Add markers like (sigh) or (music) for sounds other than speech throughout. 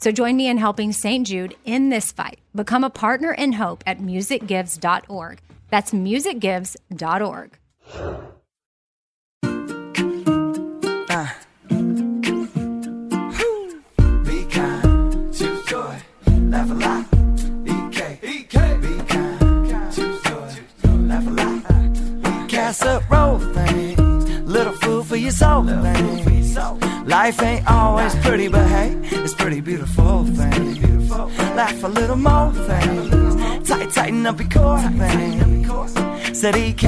So join me in helping St. Jude in this fight. Become a partner in hope at musicgives.org. That's musicgives.org. Uh. Be kind, choose joy, laugh a lot. EK, EK, be kind, choose joy, laugh a lot. Casserole for your soul things. Life ain't always pretty, but hey, it's pretty beautiful things. Laugh a little more things, tight, tighten up your core things. Said EK,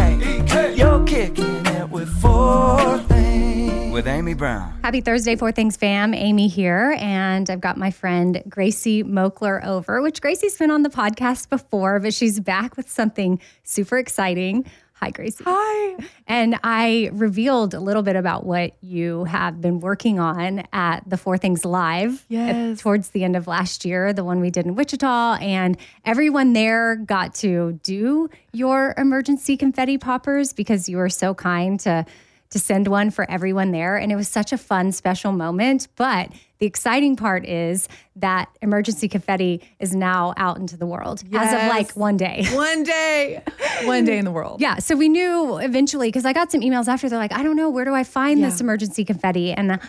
you're kicking it with four things with Amy Brown. Happy Thursday, Four Things fam. Amy here. And I've got my friend Gracie Mokler over, which Gracie's been on the podcast before, but she's back with something super exciting. Hi, Gracie. Hi. And I revealed a little bit about what you have been working on at the Four Things Live Yes. towards the end of last year, the one we did in Wichita. And everyone there got to do your emergency confetti poppers because you were so kind to to send one for everyone there. And it was such a fun, special moment. But the exciting part is that emergency confetti is now out into the world as of like one day. (laughs) One day, one day in the world. Yeah. So we knew eventually because I got some emails after they're like, I don't know, where do I find Yeah. this emergency confetti? And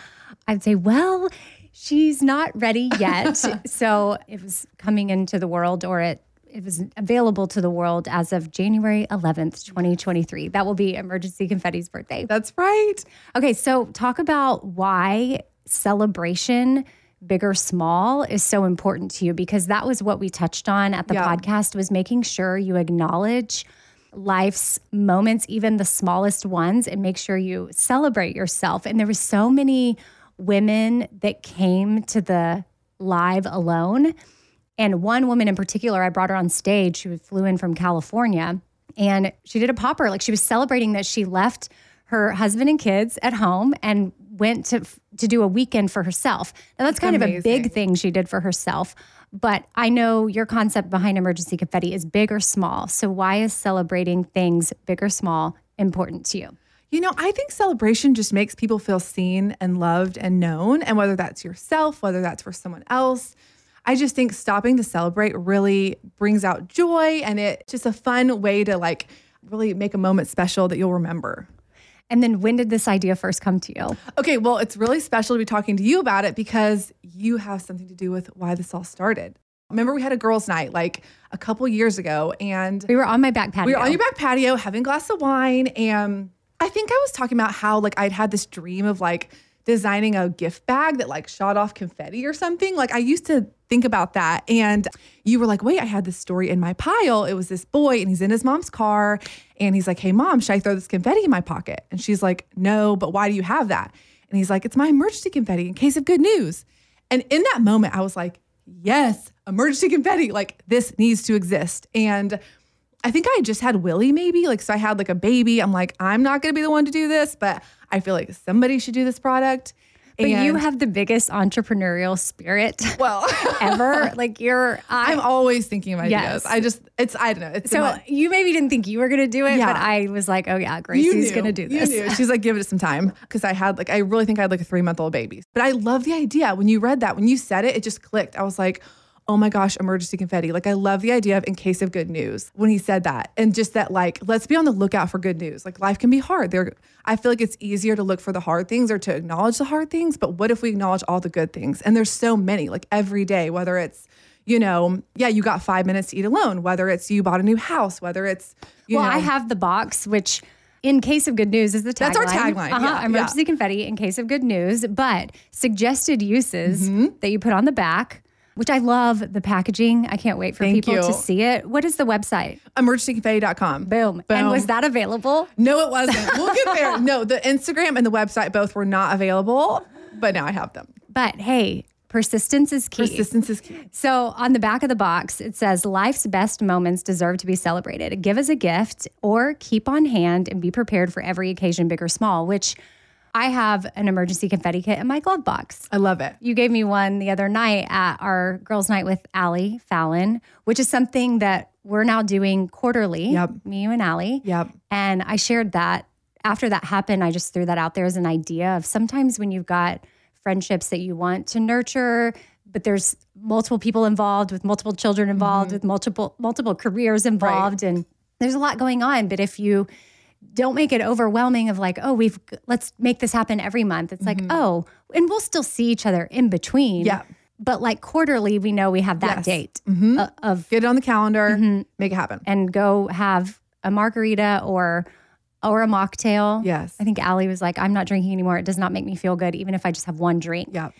I'd say, well, she's not ready yet. (laughs) so it was coming into the world or it it was available to the world as of January 11th, 2023. That will be Emergency Confetti's birthday. That's right. Okay, so talk about why celebration big or small is so important to you because that was what we touched on at the Yeah. podcast was making sure you acknowledge life's moments even the smallest ones and make sure you celebrate yourself and there were so many women that came to the live alone and one woman in particular i brought her on stage she flew in from california and she did a popper like she was celebrating that she left her husband and kids at home and went to to do a weekend for herself. Now that's kind of a big thing she did for herself, but I know your concept behind emergency confetti is big or small. So why is celebrating things big or small important to you? You know, I think celebration just makes people feel seen and loved and known. And whether that's yourself, whether that's for someone else, I just think stopping to celebrate really brings out joy and it's just a fun way to like really make a moment special that you'll remember. And then when did this idea first come to you? Okay, well, it's really special to be talking to you about it because you have something to do with why this all started. Remember, we had a girls' night like a couple years ago, and We were on my back patio. we were on your back patio having a glass of wine. And I think I was talking about how like I'd had this dream of like designing a gift bag that like shot off confetti or something. Like I used to think about that. And you were like, wait, I had this story in my pile. It was this boy and he's in his mom's car. And he's like, hey, mom, should I throw this confetti in my pocket? And she's like, no, but why do you have that? And he's like, it's my emergency confetti in case of good news. And in that moment, I was like, yes, emergency confetti. Like this needs to exist. And I think I just had Willie maybe. Like, so I had like a baby. I'm like, I'm not going to be the one to do this, but I feel like somebody should do this product. But you have the biggest entrepreneurial spirit well, (laughs) ever. like you're, I, I'm always thinking of ideas. Yes. I just, it's, I don't know. It's so you maybe didn't think you were going to do it, Yeah. but I was like, oh yeah, Gracie's going to do this. She's like, give it some time. Because I had like, I really think I had like a three month old baby. But I love the idea. When you read that, when you said it, it just clicked. I was like, oh my gosh, emergency confetti. Like, I love the idea of in case of good news when he said that. And just that, like, let's be on the lookout for good news. Like, life can be hard. There, I feel like it's easier to look for the hard things or to acknowledge the hard things. But what if we acknowledge all the good things? And there's so many, like every day, whether it's, you know, yeah, you got five minutes to eat alone, whether it's you bought a new house, whether it's, you well, know, I have the box, which in case of good news is the tagline. That's our tagline, Uh-huh, yeah, emergency confetti in case of good news. But suggested uses Mm-hmm. that you put on the back, which I love the packaging. I can't wait for Thank people you. to see it. What is the website? emergencyconfetti.com. Boom. And was that available? No, it wasn't. We'll get there. (laughs) No, the Instagram and the website both were not available, but now I have them. But hey, persistence is key. Persistence is key. So on the back of the box, it says life's best moments deserve to be celebrated. Give as a gift or keep on hand and be prepared for every occasion, big or small, which I have an emergency confetti kit in my glove box. I love it. You gave me one the other night at our girls' night with Allie Fallon, which is something that we're now doing quarterly. Yep. Me, you, and Allie. Yep. And I shared that after that happened, I just threw that out there as an idea of sometimes when you've got friendships that you want to nurture, but there's multiple people involved with multiple children involved mm-hmm. with multiple multiple careers involved and there's a lot going on. But if you don't make it overwhelming of like, oh, we've let's make this happen every month. It's like, oh, and we'll still see each other in between. Yeah. But like quarterly, we know we have that Yes. date Mhm. uh, of Get it on the calendar, make it happen. and go have a margarita or or a mocktail. Yes. I think Allie was like, I'm not drinking anymore. It does not make me feel good, even if I just have one drink. Yeah.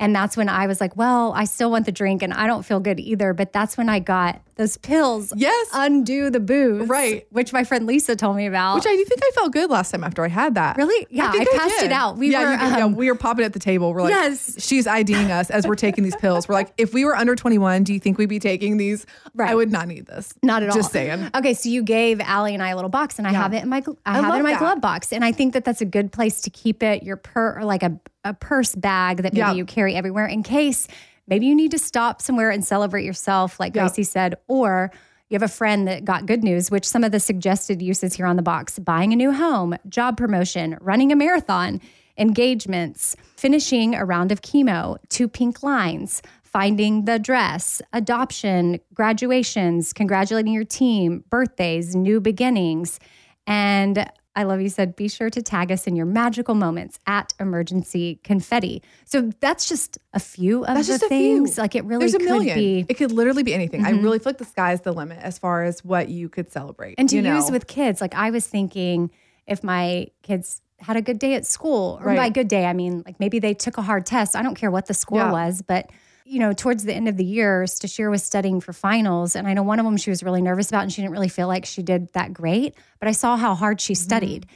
And that's when I was like, well, I still want the drink and I don't feel good either. But that's when I got those pills. Yes. Undo the booze. Right. Which my friend Lisa told me about. Which I do think I felt good last time after I had that. Really? Yeah, think I passed it out. We yeah, were, did. yeah, um, we were popping at the table. We're like, Yes. she's IDing us as we're taking these pills. We're like, if we were under 21, do you think we'd be taking these? Right. I would not need this. Not at all. Just saying. Okay, so you gave Allie and I a little box, and I Yeah. have it in my I, I have it in my that. glove box, and I think that that's a good place to keep it. Your per or like a a purse bag that maybe Yeah. you carry everywhere in case maybe you need to stop somewhere and celebrate yourself, like. Gracie said, or you have a friend that got good news, which some of the suggested uses here on the box: buying a new home, job promotion, running a marathon, engagements, finishing a round of chemo, two pink lines, finding the dress, adoption, graduations, congratulating your team, birthdays, new beginnings. And I love you said, be sure to tag us in your magical moments at emergency confetti. So that's just a few of That's the things. few. Like it really There's a could million. be. Mm-hmm. It could literally be anything. I really feel like the sky's the limit as far as what you could celebrate. And to you know? use with kids, like I was thinking if my kids had a good day at school, or Right. by good day, I mean like maybe they took a hard test. I don't care what the score Yeah. was, but you know, towards the end of the year, Stashir was studying for finals. And I know one of them she was really nervous about and she didn't really feel like she did that great. But I saw how hard she mm-hmm. studied.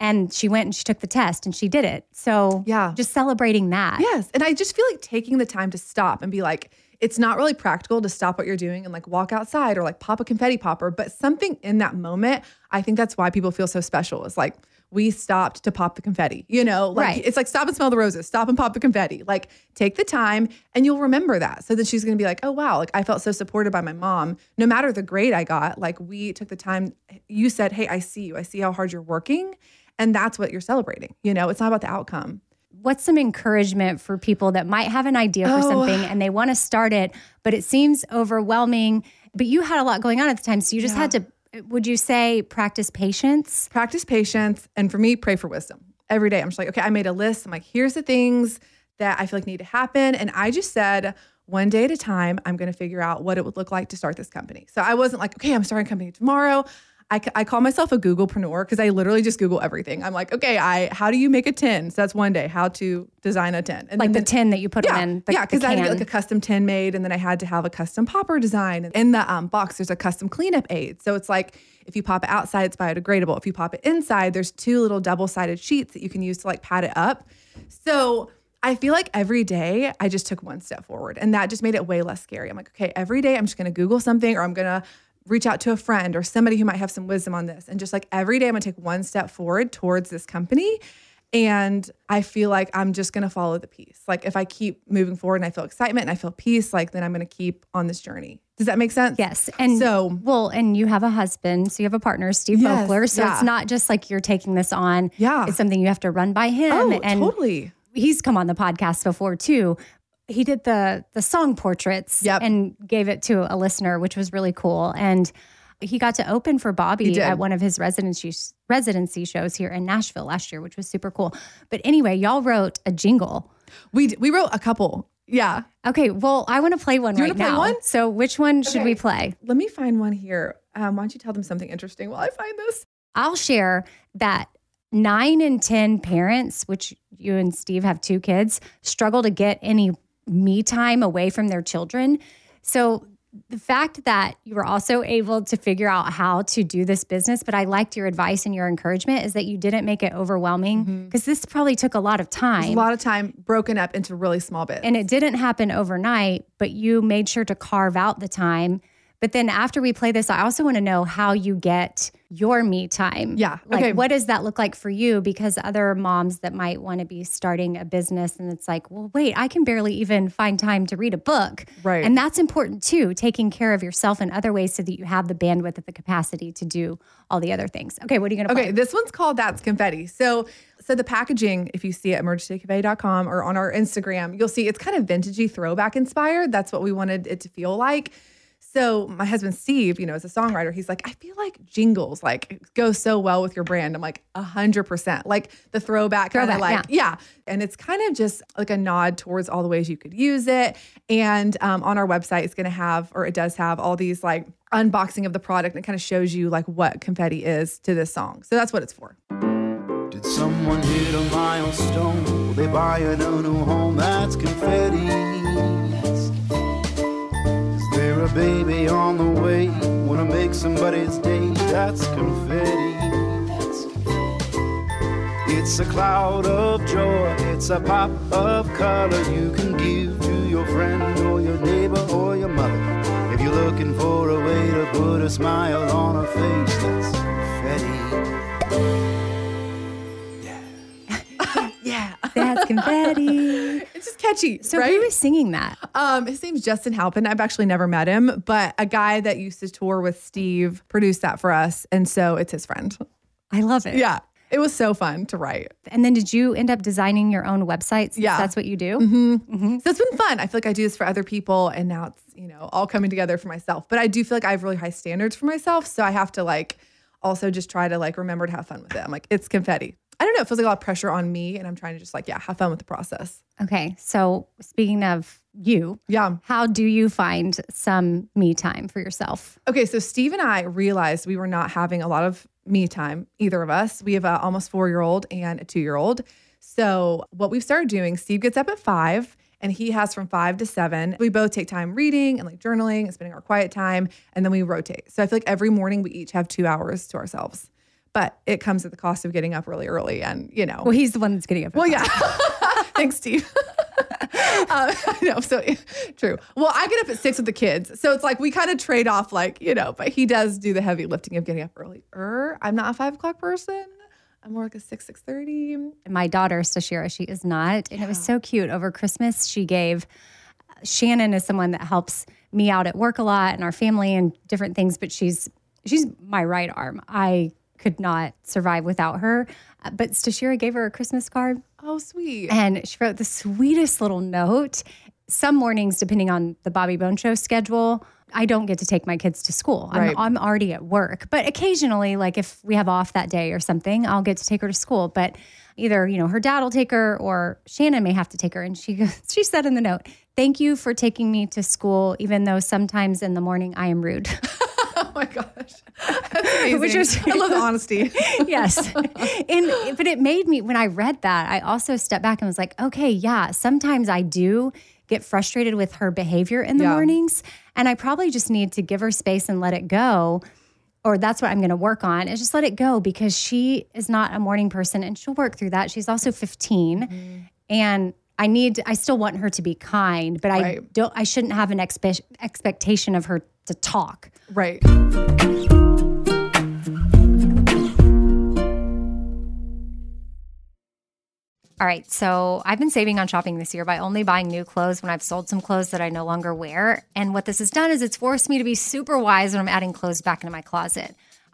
And she went and she took the test and she did it. So Yeah. just celebrating that. Yes. And I just feel like taking the time to stop and be like, it's not really practical to stop what you're doing and like walk outside or like pop a confetti popper, but something in that moment, I think that's why people feel so special. Is like we stopped to pop the confetti, you know, like Right. it's like stop and smell the roses, stop and pop the confetti. Like take the time and you'll remember that. So then she's gonna be like, oh wow, like I felt so supported by my mom. No matter the grade I got, like we took the time, you said, Hey, I see you. I see how hard you're working. And that's what you're celebrating. You know, it's not about the outcome. what's some encouragement for people that might have an idea for Oh. something and they want to start it, but it seems overwhelming? But you had a lot going on at the time, so you just had to. Would you say practice patience? practice patience and for me pray for wisdom. Every day i'm just like okay i made a list. I'm like here's the things that i feel like need to happen. And i just said one day at a time i'm going to figure out what it would look like to start this company. So i wasn't like okay i'm starting a company tomorrow I, I call myself a Googlepreneur because I literally just Google everything. I'm like, okay, I how do you make a tin? So that's one day, how to design a tin. And Like the tin that you put yeah, in. The, yeah, because I had to get like a custom tin made, and then I had to have a custom popper design. In the um, box, there's a custom cleanup aid. So it's like if you pop it outside, it's biodegradable. If you pop it inside, there's two little double-sided sheets that you can use to like pat it up. So I feel like every day I just took one step forward, and that just made it way less scary. I'm like, okay, every day I'm just gonna Google something, or I'm gonna reach out to a friend or somebody who might have some wisdom on this. And just like every day, I'm gonna take one step forward towards this company. And I feel like I'm just gonna follow the peace. Like if I keep moving forward and I feel excitement and I feel peace, like then I'm gonna keep on this journey. Does that make sense? Yes. And So- well, and you have a husband, so you have a partner, Steve Yes. So yeah. it's not just like you're taking this on. Yeah. It's something you have to run by him. Oh, and totally. he's come on the podcast before too. He did the the song portraits Yep. and gave it to a listener, which was really cool. And he got to open for Bobby at one of his residency residency shows here in Nashville last year, which was super cool. But anyway, y'all wrote a jingle. We we wrote a couple. Yeah. Okay, well, I want to play one You right now. one? So, which one should we play? Let me find one here. Um, why don't you tell them something interesting while I find this? I'll share that nine in 10 parents, which you and Steve have two kids, struggle to get any me time away from their children. So the fact that you were also able to figure out how to do this business, but I liked your advice and your encouragement is that you didn't make it overwhelming mm-hmm. because this probably took a lot of time. a lot of time broken up into really small bits. and it didn't happen overnight, but you made sure to carve out the time. But then after we play this, I also want to know how you get your me time. Yeah, Like, okay. what does that look like for you? Because other moms that might want to be starting a business and it's like, well, wait, I can barely even find time to read a book. Right. And that's important too, taking care of yourself in other ways so that you have the bandwidth and the capacity to do all the other things. Okay, what are you going to Okay, this one's called That's Confetti. So, so the packaging, if you see it at emergencycafe.com or on our Instagram, you'll see it's kind of vintagey throwback inspired. That's what we wanted it to feel like. So my husband Steve, you know, as a songwriter, he's like, I feel like jingles like go so well with your brand. I'm like, a hundred percent. Like the throwback, Throwback, like, yeah. And it's kind of just like a nod towards all the ways you could use it. And um, on our website, it's gonna have, or it does have all these like unboxing of the product and it kind of shows you like what confetti is to this song. So that's what it's for. Did someone hit a milestone? Will they buy a new home? That's confetti. Baby on the way? Wanna make somebody's day? That's confetti. It's a cloud of joy. It's a pop of color you can give to your friend or your neighbor or your mother. If you're looking for a way to put a smile on her face, that's confetti. Yeah. (laughs) Yeah. That's confetti. Catchy. So right? who is singing that? Um, his name's Justin Halpin. I've actually never met him, but a guy that used to tour with Steve produced that for us. And so it's his friend. I love it. Yeah. It was so fun to write. And then did you end up designing your own website? since Yeah. That's what you do? So it's been fun. I feel like I do this for other people and now it's, you know, all coming together for myself. But I do feel like I have really high standards for myself. So I have to like also just try to like remember to have fun with it. I'm like, it's confetti. I don't know. It feels like a lot of pressure on me. And I'm trying to just like, yeah, have fun with the process. Okay. So speaking of you, Yeah. how do you find some me time for yourself? Okay, so Steve and I realized we were not having a lot of me time, either of us. We have a almost four year old and a two year old. So, what we've started doing, Steve gets up at five and he has from five to seven. We both take time reading and like journaling and spending our quiet time, and then we rotate. So, I feel like every morning we each have two hours to ourselves. But it comes at the cost of getting up really early and, you know. Well, he's the one that's getting up. Well, yeah. (laughs) Thanks, Steve. (laughs) uh, (laughs) I know. So true. Well, I get up at six with the kids. So it's like we kind of trade off, like, you know, but he does do the heavy lifting of getting up early. Er, I'm not a five o'clock person. I'm more like a six, six thirty. My daughter, Stashira, she is not. And it was so cute. Over Christmas, she gave Shannon is someone that helps me out at work a lot and our family and different things, but she's she's my right arm. I could not survive without her. Uh, But Stashira gave her a Christmas card Oh, sweet. and she wrote the sweetest little note. Some mornings, depending on the Bobby Bones Show schedule, I don't get to take my kids to school. Right. I'm, I'm already at work. But occasionally, like if we have off that day or something, I'll get to take her to school. But either, you know, her dad will take her or Shannon may have to take her. And she (laughs) goes, she said in the note, Thank you for taking me to school, even though sometimes in the morning I am rude. (laughs) (laughs) oh my gosh. That's (laughs) amazing. Which was- I love the honesty. (laughs) yes. And but it made me when I read that, I also stepped back and was like, okay, yeah, sometimes I do get frustrated with her behavior in the Yeah. mornings and I probably just need to give her space and let it go. Or that's what I'm going to work on is just let it go because she is not a morning person and she'll work through that. She's also 15 mm-hmm. and I need I still want her to be kind, but I Right. don't I shouldn't have an expe- expectation of her to talk. Right. All right, so I've been saving on shopping this year by only buying new clothes when I've sold some clothes that I no longer wear. And what this has done is it's forced me to be super wise when I'm adding clothes back into my closet.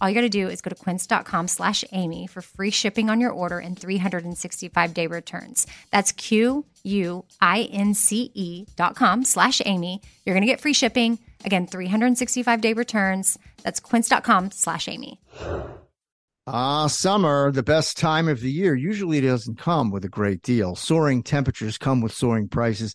All you got to do is go to quince.com slash Amy for free shipping on your order and 365 day returns. That's Q U I N C E dot com slash Amy. You're going to get free shipping. Again, 365 day returns. That's quince.com slash Amy. Ah, summer, the best time of the year, usually doesn't come with a great deal. Soaring temperatures come with soaring prices,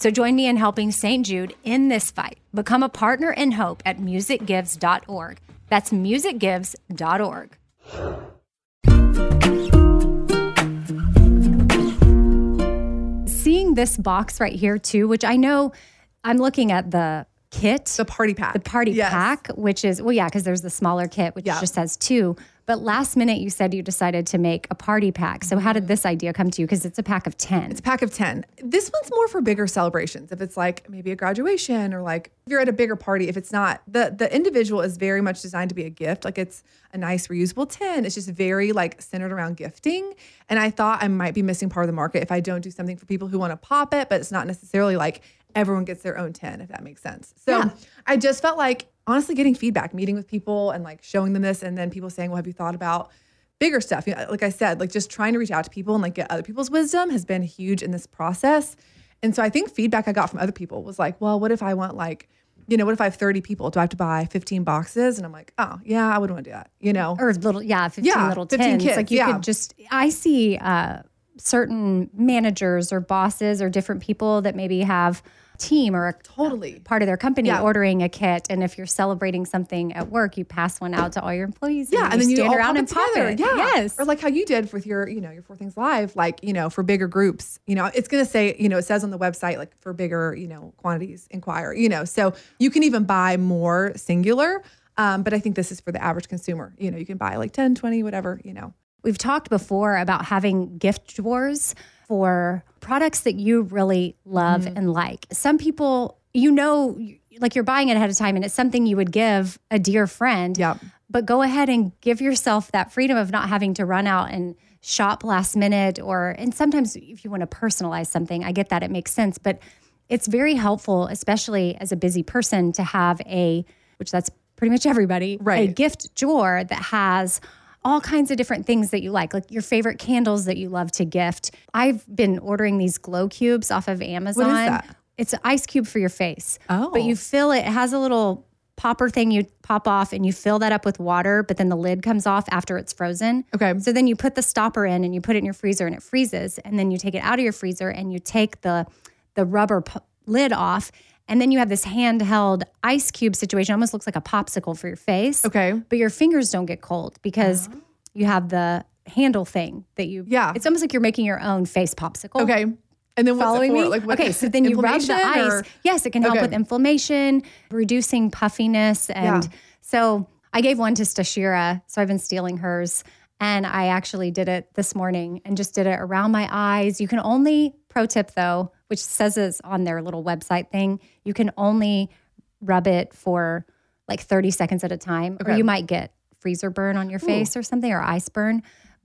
So join me in helping St. Jude in this fight. Become a partner in hope at musicgives.org. That's musicgives.org. Seeing this box right here, too, which I know I'm looking at the kit, The party pack. the party Yes. pack, which is, well, yeah, because there's the smaller kit, which Yeah. just has two. But last minute, you said you decided to make a party pack. So, how did mm-hmm. this idea come to you? Because it's a pack of 10. It's a pack of 10. This one's more for bigger celebrations. If it's like maybe a graduation or like if you're at a bigger party, if it's not the the individual is very much designed to be a gift. Like it's a nice reusable tin. It's just very like centered around gifting. And I thought I might be missing part of the market if I don't do something for people who want to pop it, but it's not necessarily like everyone gets their own tin, if that makes sense. So Yeah. I just felt like honestly getting feedback, meeting with people and like showing them this and then people saying, Well, have you thought about bigger stuff. You know, like I said, like just trying to reach out to people and like get other people's wisdom has been huge in this process. And so I think feedback I got from other people was like, well, what if I want like, you know, what if I have 30 people? Do I have to buy 15 boxes? And I'm like, oh, yeah, I wouldn't want to do that, you know? or little, yeah, 15 Yeah, little 15 tins. kids, like you yeah. could just, I see uh, certain managers or bosses or different people that maybe have team or a Totally. part of their company Yeah. ordering a kit. And if you're celebrating something at work, you pass one out to all your employees. Yeah, and then you stand around and pop together. it. Yeah, Yes. Or like how you did with your, you know, your Four Things Live, like you know, for bigger groups. You know, it's gonna say, you know, it says on the website like for bigger, you know, quantities, inquire. You know, so you can even buy more singular. Um, but I think this is for the average consumer. You know, you can buy like 10, 20, whatever. You know. We've talked before about having gift drawers for products that you really love Mm-hmm. and like. Some people, you know, like you're buying it ahead of time and it's something you would give a dear friend. Yep. But go ahead and give yourself that freedom of not having to run out and shop last minute or and sometimes if you want to personalize something, I get that it makes sense, but it's very helpful, especially as a busy person, to have a, which that's pretty much everybody, right. a gift drawer that has all kinds of different things that you like, like your favorite candles that you love to gift. I've been ordering these glow cubes off of Amazon. What is that? It's an ice cube for your face. Oh. But you fill it, it has a little popper thing you pop off and you fill that up with water, but then the lid comes off after it's frozen. Okay. So then you put the stopper in and you put it in your freezer and it freezes. And then you take it out of your freezer and you take the the rubber p- lid off. And then you have this handheld ice cube situation. Almost looks like a popsicle for your face. Okay. But your fingers don't get cold because uh-huh. you have the handle thing that you. Yeah. It's almost like you're making your own face popsicle. Okay. And then what's Following it me? Like, okay, so then you rub the ice. or- Yes, it can help Okay. with inflammation, reducing puffiness. And Yeah. so I gave one to Stashira. So I've been stealing hers. And I actually did it this morning and just did it around my eyes. You can only, pro tip though, which says it's on their little website thing, you can only rub it for like 30 seconds at a time, or you might get freezer burn on your face or something, or ice burn.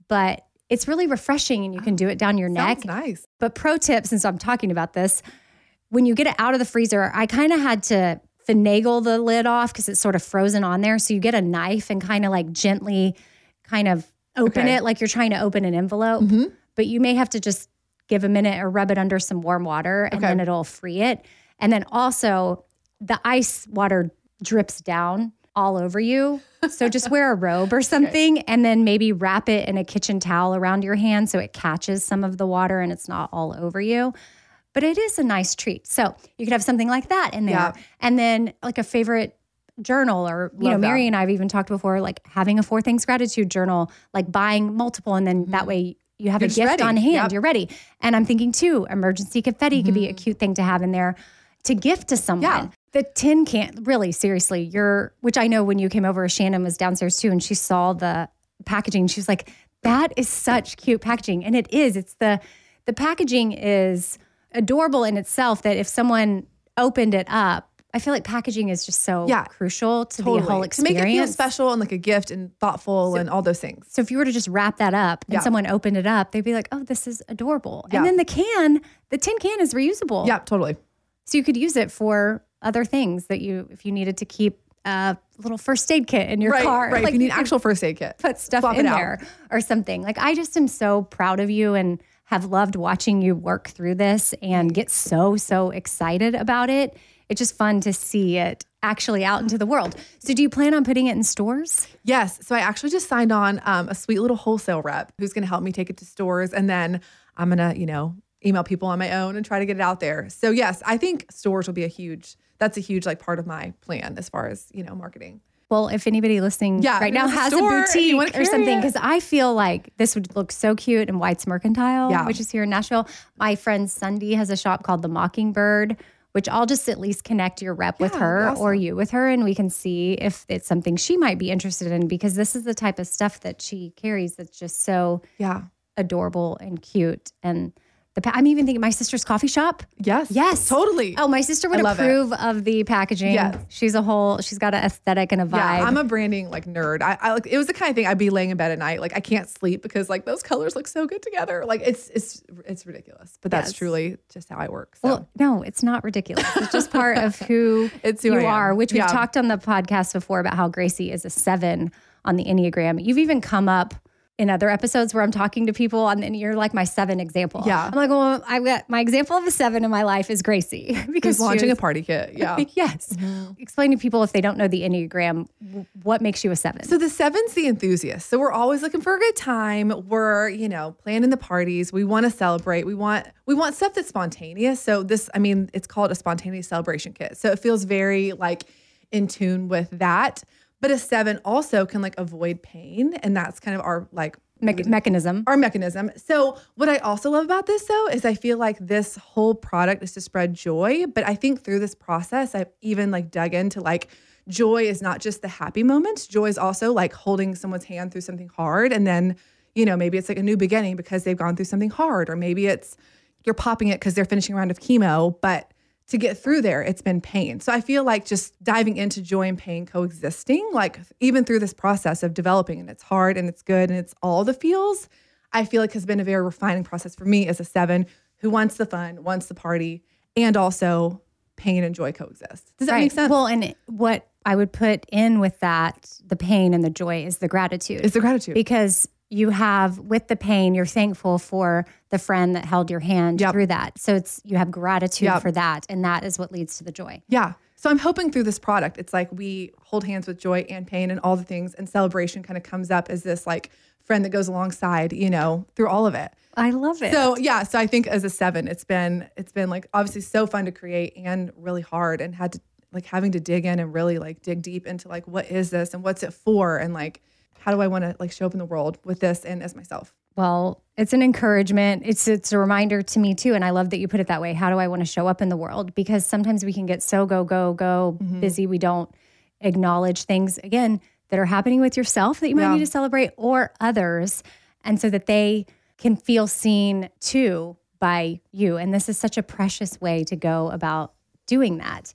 But it's really refreshing and you can do it down your neck. Nice. But pro tip, since I'm talking about this, when you get it out of the freezer, I kind of had to finagle the lid off because it's sort of frozen on there. So you get a knife and kind of like gently kind of open Okay. it like you're trying to open an envelope. Mhm. But you may have to just give a minute or rub it under some warm water and Okay. then it'll free it. And then also the ice water drips down all over you. So (laughs) just wear a robe or something and then maybe wrap it in a kitchen towel around your hand so it catches some of the water and it's not all over you. But it is a nice treat. So you could have something like that in there. Yeah. And then like a favorite journal or you know Love that. Mary and I've even talked before like having a four things gratitude journal like buying multiple and then mm-hmm. that way you have You're a gift ready. on hand. Yep. you're ready. And I'm thinking too emergency confetti could be a mm-hmm. cute thing to have in there to gift to someone. Yeah. the tin can really seriously you're which I know when you came over Shannon was downstairs too and she saw the packaging. She was like that is such cute packaging. And it is. It's the the packaging is adorable in itself that if someone opened it up I feel like packaging is just so Yeah, crucial to Totally. the whole To experience. make it feel special and like a gift and thoughtful and all those things. So if you were to just wrap that up and Yeah. someone opened it up, they'd be like, "Oh, this is adorable." Yeah. And then the can, the tin can is reusable. Yeah, totally. So you could use it for other things that you if you needed to keep a little first aid kit in your right, car. right. Like if you need could actual first aid kit. put stuff swap in there or something. Like I just am so proud of you and have loved watching you work through this and get so so excited about it. It's just fun to see it actually out into the world. So do you plan on putting it in stores? Yes. So I actually just signed on um, a sweet little wholesale rep who's going to help me take it to stores. And then I'm going to, you know, email people on my own and try to get it out there. So yes, I think stores will be a huge, that's a huge like part of my plan as far as, you know, marketing. Well, if anybody listening Yeah, right now has a and you wanna boutique or something, because I feel like this would look so cute in White's Mercantile, Yeah. which is here in Nashville. My friend Sunday has a shop called the Mockingbird, which I'll just at least connect your rep with her awesome. or you with her, and we can see if it's something she might be interested in because this is the type of stuff that she carries that's just so Yeah. adorable and cute. And pa- I'm even thinking my sister's coffee shop. Yes. Yes. Totally. Oh, my sister would love it. approve of the packaging. Yes. She's a whole, she's got an aesthetic and a vibe. Yeah, I'm a branding like nerd. I, I like it was the kind of thing I'd be laying in bed at night, like I can't sleep because like those colors look so good together. Like it's it's it's ridiculous, but that's Yes. truly just how I work. So Well, no, it's not ridiculous. It's just part of who (laughs) It's who you are, which we've talked on the podcast before about how Gracie is a seven on the Enneagram. You've even come up in other episodes where I'm talking to people and then you're like my seven example. Yeah. I'm like, well, I've got my example of a seven in my life is Gracie (laughs) because she launching was- a party kit. (laughs) Yeah. yes. Mm-hmm. Explain to people if they don't know the Enneagram, what makes you a seven? So the seven's the enthusiast. So we're always looking for a good time. We're, you know, planning the parties. We want to celebrate. We want we want stuff that's spontaneous. So this, I mean, it's called a spontaneous celebration kit. So it feels very like in tune with that. But a seven also can like avoid pain. And that's kind of our like Me- mechanism. our mechanism. So, what I also love about this though is I feel like this whole product is to spread joy, but I think through this process I've even like dug into like joy is not just the happy moments. Joy is also like holding someone's hand through something hard and then, you know, maybe it's like a new beginning because they've gone through something hard or maybe it's you're popping it cuz they're finishing a round of chemo, but to get through there, it's been pain. So I feel like just diving into joy and pain coexisting, like even through this process of developing, and it's hard and it's good and it's all the feels, I feel like has been a very refining process for me as a seven who wants the fun, wants the party, and also pain and joy coexist. Does that Right. make sense? Well, and what I would put in with that, the pain and the joy, is the gratitude. it's the gratitude. because you have with the pain you're thankful for the friend that held your hand Yep. through that so it's you have gratitude Yep. for that and that is what leads to the joy Yeah. So I'm hoping through this product, it's like we hold hands with joy and pain and all the things, and celebration kind of comes up as this like friend that goes alongside, you know, through all of it. i love it So yeah, so I think as a seven, it's been it's been like obviously so fun to create and really hard, and had to like having to dig in and really like dig deep into like what is this and what's it for, and like how do I want to like show up in the world with this and as myself. well it's an encouragement it's it's a reminder to me too and i love that you put it that way how do i want to show up in the world because sometimes we can get so go go go Mm-hmm. busy we don't acknowledge things again that are happening with yourself that you might Yeah. need to celebrate or others and so that they can feel seen too by you and this is such a precious way to go about doing that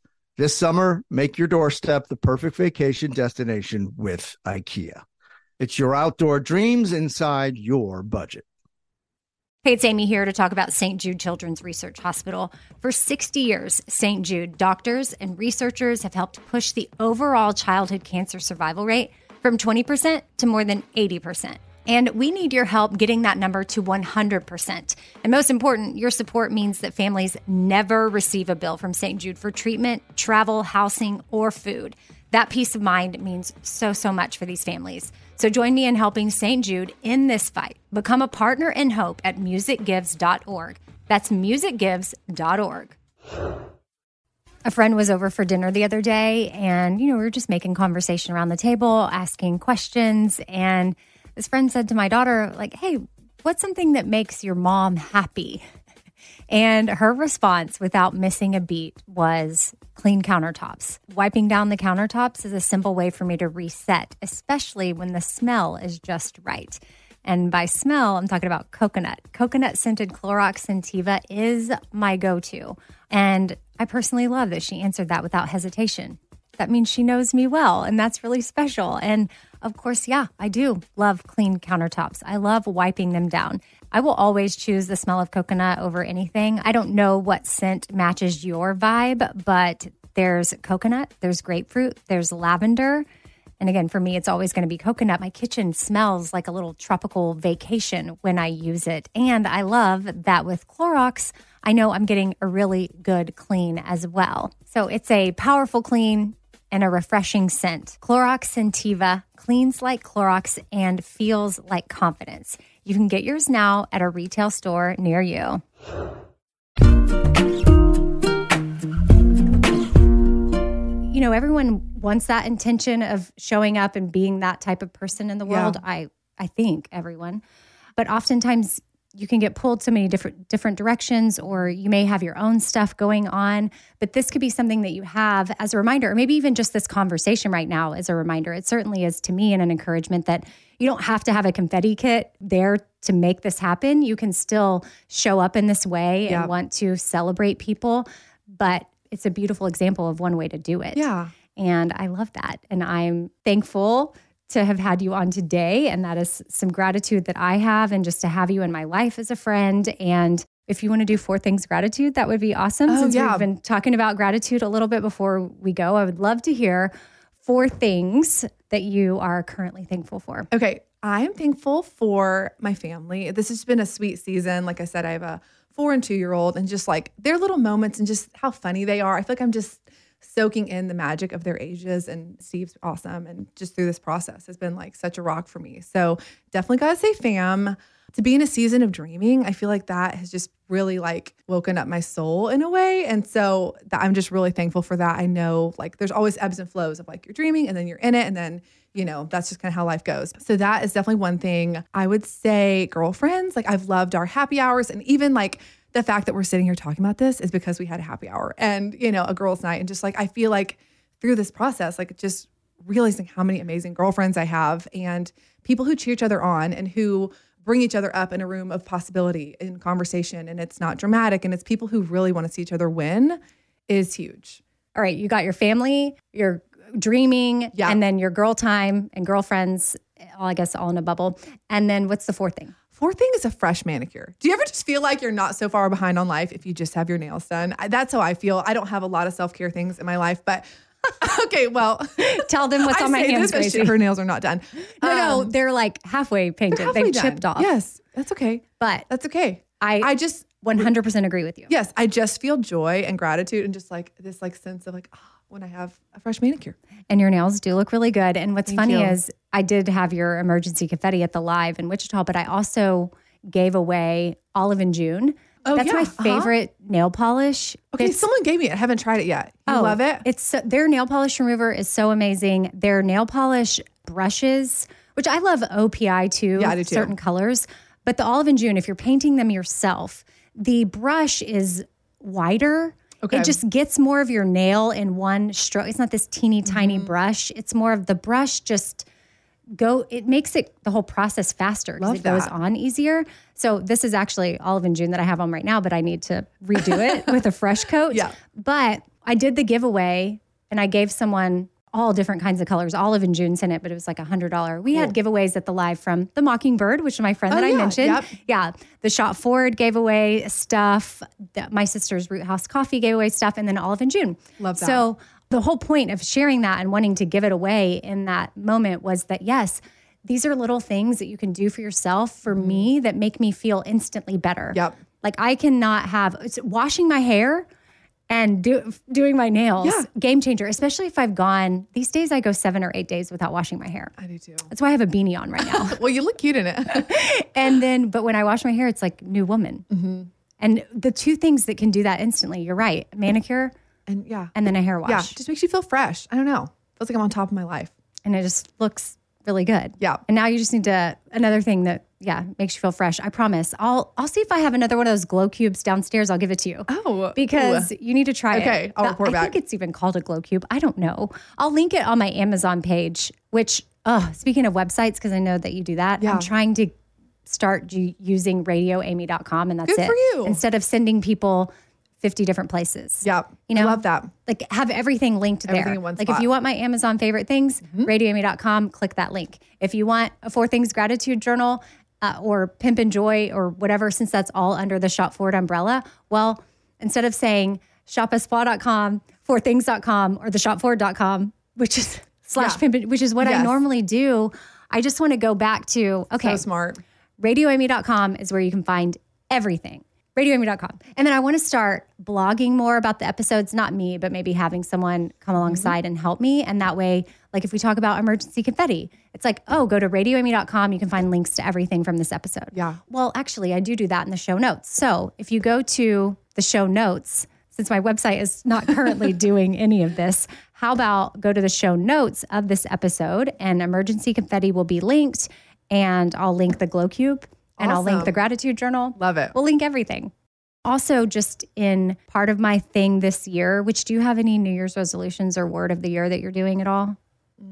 This summer, make your doorstep the perfect vacation destination with IKEA. It's your outdoor dreams inside your budget. Hey, it's Amy here to talk about St. Jude Children's Research Hospital. For 60 years, St. Jude doctors and researchers have helped push the overall childhood cancer survival rate from 20% to more than 80%. And we need your help getting that number to 100%. And most important, your support means that families never receive a bill from St. Jude for treatment, travel, housing, or food. That peace of mind means so, so much for these families. So join me in helping St. Jude in this fight. Become a partner in hope at musicgives.org. That's musicgives.org. A friend was over for dinner the other day, and you know, we were just making conversation around the table, asking questions. And this friend said to my daughter, like, hey, what's something that makes your mom happy? And her response, without missing a beat, was clean countertops. Wiping down the countertops is a simple way for me to reset, especially when the smell is just right. And by smell, I'm talking about coconut. Coconut scented Clorox Scentiva is my go to. And I personally love that she answered that without hesitation. That means she knows me well, and that's really special. And of course, yeah, I do love clean countertops. I love wiping them down. I will always choose the smell of coconut over anything. I don't know what scent matches your vibe, but there's coconut, there's grapefruit, there's lavender. And again, for me, it's always going to be coconut. My kitchen smells like a little tropical vacation when I use it. And I love that with Clorox, I know I'm getting a really good clean as well. So it's a powerful clean and a refreshing scent. Clorox Scentiva cleans like Clorox and feels like confidence. You can get yours now at a retail store near you. You know, everyone wants that intention of showing up and being that type of person in the Yeah. world. I I think everyone. But oftentimes you can get pulled so many different different directions or you may have your own stuff going on but this could be something that you have as a reminder or maybe even just this conversation right now as a reminder it certainly is to me and an encouragement that you don't have to have a confetti kit there to make this happen you can still show up in this way Yeah. and want to celebrate people but it's a beautiful example of one way to do it Yeah. and I love that. And I'm thankful to have had you on today. And that is some gratitude that I have, and just to have you in my life as a friend. And if you want to do four things gratitude, that would be awesome. Oh, Since yeah. we've been talking about gratitude a little bit before we go, I would love to hear four things that you are currently thankful for. Okay. I am thankful for my family. This has been a sweet season. Like I said, I have a four and two year old and just like their little moments and just how funny they are. I feel like I'm just soaking in the magic of their ages and Steve's awesome and just through this process has been like such a rock for me. So definitely gotta say fam. To be in a season of dreaming, I feel like that has just really like woken up my soul in a way. And so that I'm just really thankful for that. I know like there's always ebbs and flows of like you're dreaming and then you're in it and then you know, that's just kind of how life goes. So that is definitely one thing I would say girlfriends, like I've loved our happy hours and even like the fact that we're sitting here talking about this is because we had a happy hour and, you know, a girls' night. And just like, I feel like through this process, like just realizing how many amazing girlfriends I have and people who cheer each other on and who bring each other up in a room of possibility in conversation. And it's not dramatic and it's people who really want to see each other win is huge. All right, you got your family, your dreaming, Yeah. and then your girl time and girlfriends, all I guess all in a bubble. And then what's the fourth thing? Fourth thing is a fresh manicure. Do you ever just feel like you're not so far behind on life if you just have your nails done? I, that's how I feel. I don't have a lot of self care things in my life, but (laughs) okay, well, Tell them what's (laughs) I on my hands, this, shit, her nails are not done. No, no, Um, they're like halfway painted. halfway They've done. chipped off. Yes, that's okay. But That's okay. I, I just 100% agree with you. yes, I just feel joy and gratitude and just like this like sense of like ah, when I have a fresh manicure. And your nails do look really good. And what's Thank funny you. is I did have your emergency confetti at the live in Wichita, but I also gave away Olive and June. Oh, That's yeah. my Uh-huh. favorite nail polish. Okay, It's- someone gave me it. I haven't tried it yet. You Oh, love it? It's so, their nail polish remover is so amazing. Their nail polish brushes, which I love OPI too, Yeah, I do too. certain colors. But the Olive and June, if you're painting them yourself, the brush is wider. Okay. It just gets more of your nail in one stroke. It's not this teeny tiny Mm-hmm. brush. It's more of the brush just go it makes it the whole process faster because it goes on easier. So this is actually Olive and June that I have on right now, but I need to redo it (laughs) with a fresh coat. Yeah. But I did the giveaway and I gave someone all different kinds of colors. Olive and June's in it, but it was like a hundred dollar. We had giveaways at the live from the Mockingbird, which is my friend oh, that I Oh, yeah. mentioned. Yep. Yeah. The Shop Forward gave away stuff. The, my sister's Root House Coffee gave away stuff, and then Olive and June. Love that. So the whole point of sharing that and wanting to give it away in that moment was that yes, these are little things that you can do for yourself for mm-hmm. me that make me feel instantly better. Yep. Like I cannot have it's washing my hair and do, doing my nails. Yeah. Game changer, especially if I've gone these days I go 7 or 8 days without washing my hair. I do too. That's why I have a beanie on right now. (laughs) Well, you look cute in it. (laughs) and then but when I wash my hair it's like new woman. Mm-hmm. And the two things that can do that instantly, you're right. Manicure and yeah. and then a hair wash. yeah, just makes you feel fresh. I don't know. Feels like I'm on top of my life. and it just looks really good. Yeah. And now you just need to another thing that yeah makes you feel fresh. I promise. I'll I'll see if I have another one of those glow cubes downstairs. I'll give it to you. Oh, because you need to try it. Okay, I'll report I back. think it's even called a glow cube. I don't know. I'll link it on my Amazon page. Which, oh, speaking of websites, because I know that you do that. Yeah. I'm trying to start using radioamy.com, and that's Good it. for you. Instead of sending people 50 different places. Yeah, You know, I love that. like have everything linked Everything there. in one like spot. Mm-hmm. if you want my Amazon favorite things, radioamy.com, click that link. If you want a Four Things Gratitude Journal uh, or Pimp and Joy or whatever, since that's all under the Shop Forward umbrella, well, instead of saying shopaspa.com, fourthings.com, or the shopforward.com, which is (laughs) slash Yeah. pimp, which is what I normally do, I just want to go back to, okay, So smart. radioamy.com is where you can find everything. Radioamy.com. And then I want to start blogging more about the episodes, not me, but maybe having someone come Mm-hmm. alongside and help me. And that way, like if we talk about emergency confetti, it's like, oh, go to radioamy.com. You can find links to everything from this episode. Yeah. Well, actually, I do do that in the show notes. So if you go to the show notes, since my website is not currently (laughs) doing any of this, how about go to the show notes of this episode and emergency confetti will be linked and I'll link the glow cube and I'll link the gratitude journal. Love it. We'll link everything. Also, just in part of my thing this year, which do you have any New Year's resolutions or word of the year that you're doing at all?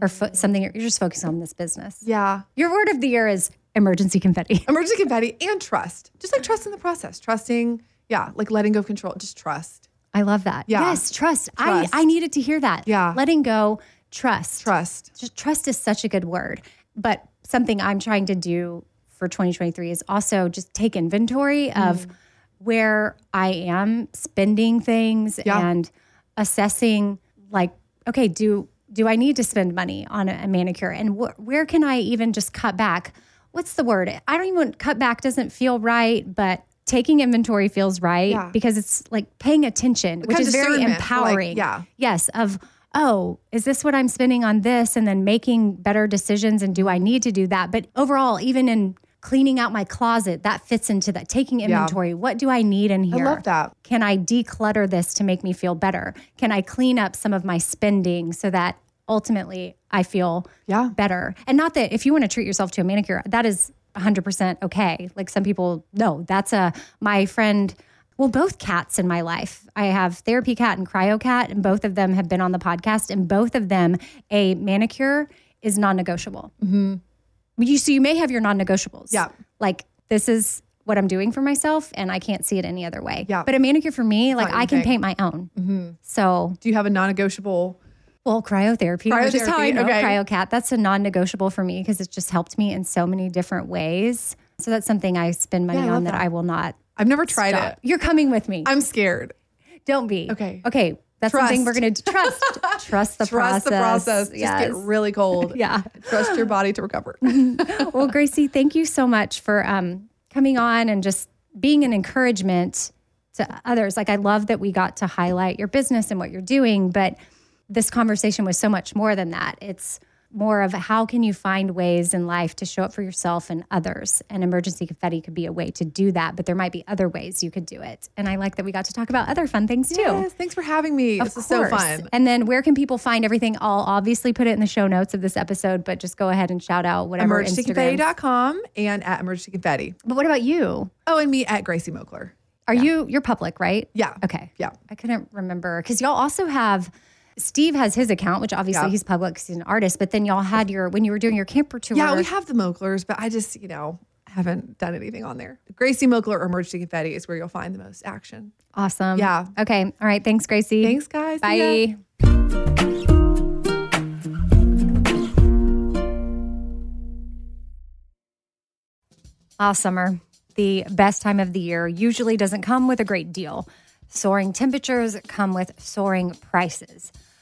Or fo- mm. something you're you're just focused on this business? Yeah. Your word of the year is emergency confetti. (laughs) Emergency confetti and trust. Just like trust in the process. Trusting. Yeah. Like letting go of control. Just trust. I love that. Yeah. Yes, trust. Trust. I, I needed to hear that. Yeah. Letting go, trust. Trust. Just trust is such a good word. But something I'm trying to do for 2023 is also just take inventory of Mm. where I am spending things Yeah. and assessing like, okay, do do I need to spend money on a, a manicure? And wh- where can I even just cut back? What's the word? I don't even cut back doesn't feel right, but taking inventory feels right Yeah. because it's like paying attention, which is very for, like, empowering. yeah. Yes. Of, oh, is this what I'm spending on this? And then making better decisions. And do I need to do that? But overall, even in cleaning out my closet, that fits into that taking inventory. What do I need in here I love that. Can I declutter this to make me feel better? Can I clean up some of my spending so that ultimately I feel Yeah. better? And not that if you want to treat yourself to a manicure, that is 100% okay. Like some people, no, that's a, my friend, well, both cats in my life. I have therapy cat and cryo cat, and both of them have been on the podcast, and both of them, a manicure is non negotiable. Mm-hmm. You, so you may have your non negotiables. Yeah. Like this is what I'm doing for myself, and I can't see it any other way. Yeah. But a manicure for me, like I can thing. paint my own. Mm-hmm. So, Do you have a non-negotiable? well, cryotherapy, which is how I know okay. CryoCat. That's a non negotiable for me because it's just helped me in so many different ways. So that's something I spend money Yeah, I on that. that. I will not I've never tried stop. it. You're coming with me. I'm scared. Don't be. Okay. Okay. That's something we're going to trust. (laughs) Trust the Trust process. Trust the process. Just Yes. get really cold. (laughs) yeah. Trust your body to recover. (laughs) well, Gracie, thank you so much for um, coming on and just being an encouragement to others. Like, I love that we got to highlight your business and what you're doing, but this conversation was so much more than that. It's more of how can you find ways in life to show up for yourself and others. And emergency confetti could be a way to do that, but there might be other ways you could do it. And I like that we got to talk about other fun things too. Yes, thanks for having me. Of this is so fun. And then where can people find everything? I'll obviously put it in the show notes of this episode, but just go ahead and shout out whatever emergencyconfetti.com and at emergency confetti. But what about you? Oh, and me at Gracie Moakler. Are you you're public, right? Yeah. Okay. Yeah. I couldn't remember because y'all also have Steve has his account, which obviously Yeah. he's public 'cause he's an artist. But then y'all had your when you were doing your camper tour. Yeah, we have the Moaklers, but I just, you know, haven't done anything on there. Gracie Moakler or Emergency Confetti is where you'll find the most action. awesome. Yeah. Okay. All right. Thanks, Gracie. Thanks, guys. Bye. Ah, summer, the best time of the year, usually doesn't come with a great deal. Soaring temperatures come with soaring prices.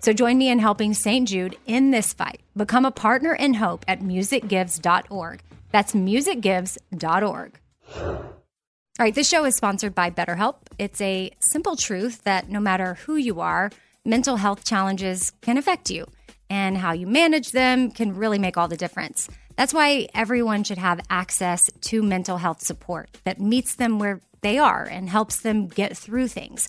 So join me in helping St. Jude in this fight. Become a partner in hope at musicgives.org. That's musicgives.org. All right, this show is sponsored by BetterHelp. It's a simple truth that no matter who you are, mental health challenges can affect you, and how you manage them can really make all the difference. That's why everyone should have access to mental health support that meets them where they are and helps them get through things.